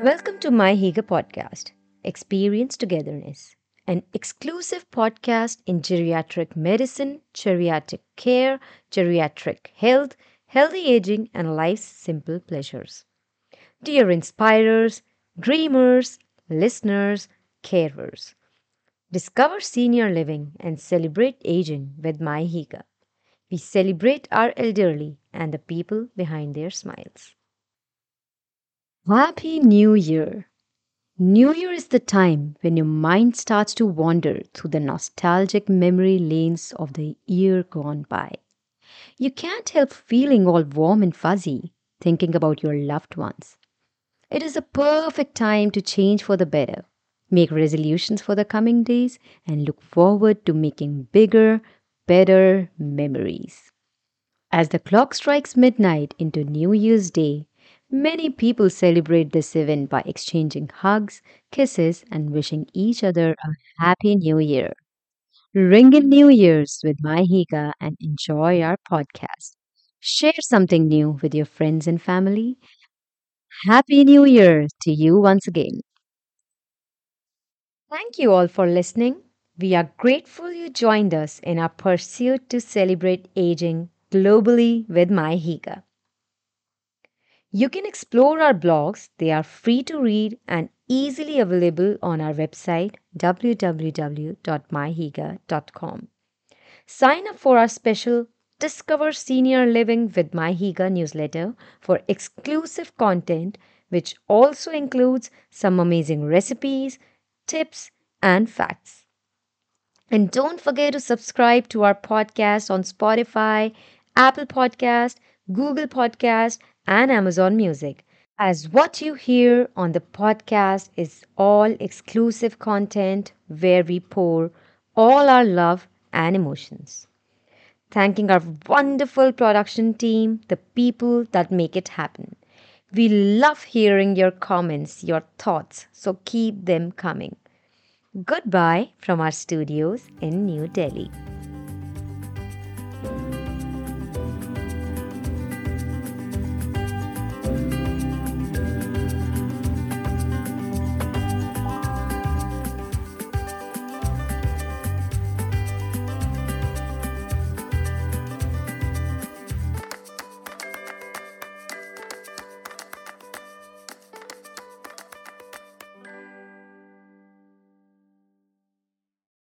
Welcome to miHygge podcast, Experience Togetherness, an exclusive podcast in geriatric medicine, geriatric care, geriatric health, healthy aging, and life's simple pleasures. Dear inspirers, dreamers, listeners, carers, discover senior living and celebrate aging with miHygge. We celebrate our elderly and the people behind their smiles. Happy New Year! New Year is the time when your mind starts to wander through the nostalgic memory lanes of the year gone by. You can't help feeling all warm and fuzzy thinking about your loved ones. It is a perfect time to change for the better, make resolutions for the coming days, and look forward to making bigger, better memories. As the clock strikes midnight into New Year's Day, many people celebrate this event by exchanging hugs, kisses, and wishing each other a happy new year. Ring in New Year's with miHygge and enjoy our podcast. Share something new with your friends and family. Happy New Year to you once again. Thank you all for listening. We are grateful you joined us in our pursuit to celebrate aging globally with miHygge. You can explore our blogs, they are free to read and easily available on our website www.mihygge.com. Sign up for our special Discover Senior Living with miHygge newsletter for exclusive content, which also includes some amazing recipes, tips, and facts. And don't forget to subscribe to our podcast on Spotify, Apple Podcast, Google Podcast, and Amazon Music. As what you hear on the podcast is all exclusive content where we pour all our love and emotions. Thanking our wonderful production team, the people that make it happen. We love hearing your comments, your thoughts, so keep them coming. Goodbye from our studios in New Delhi.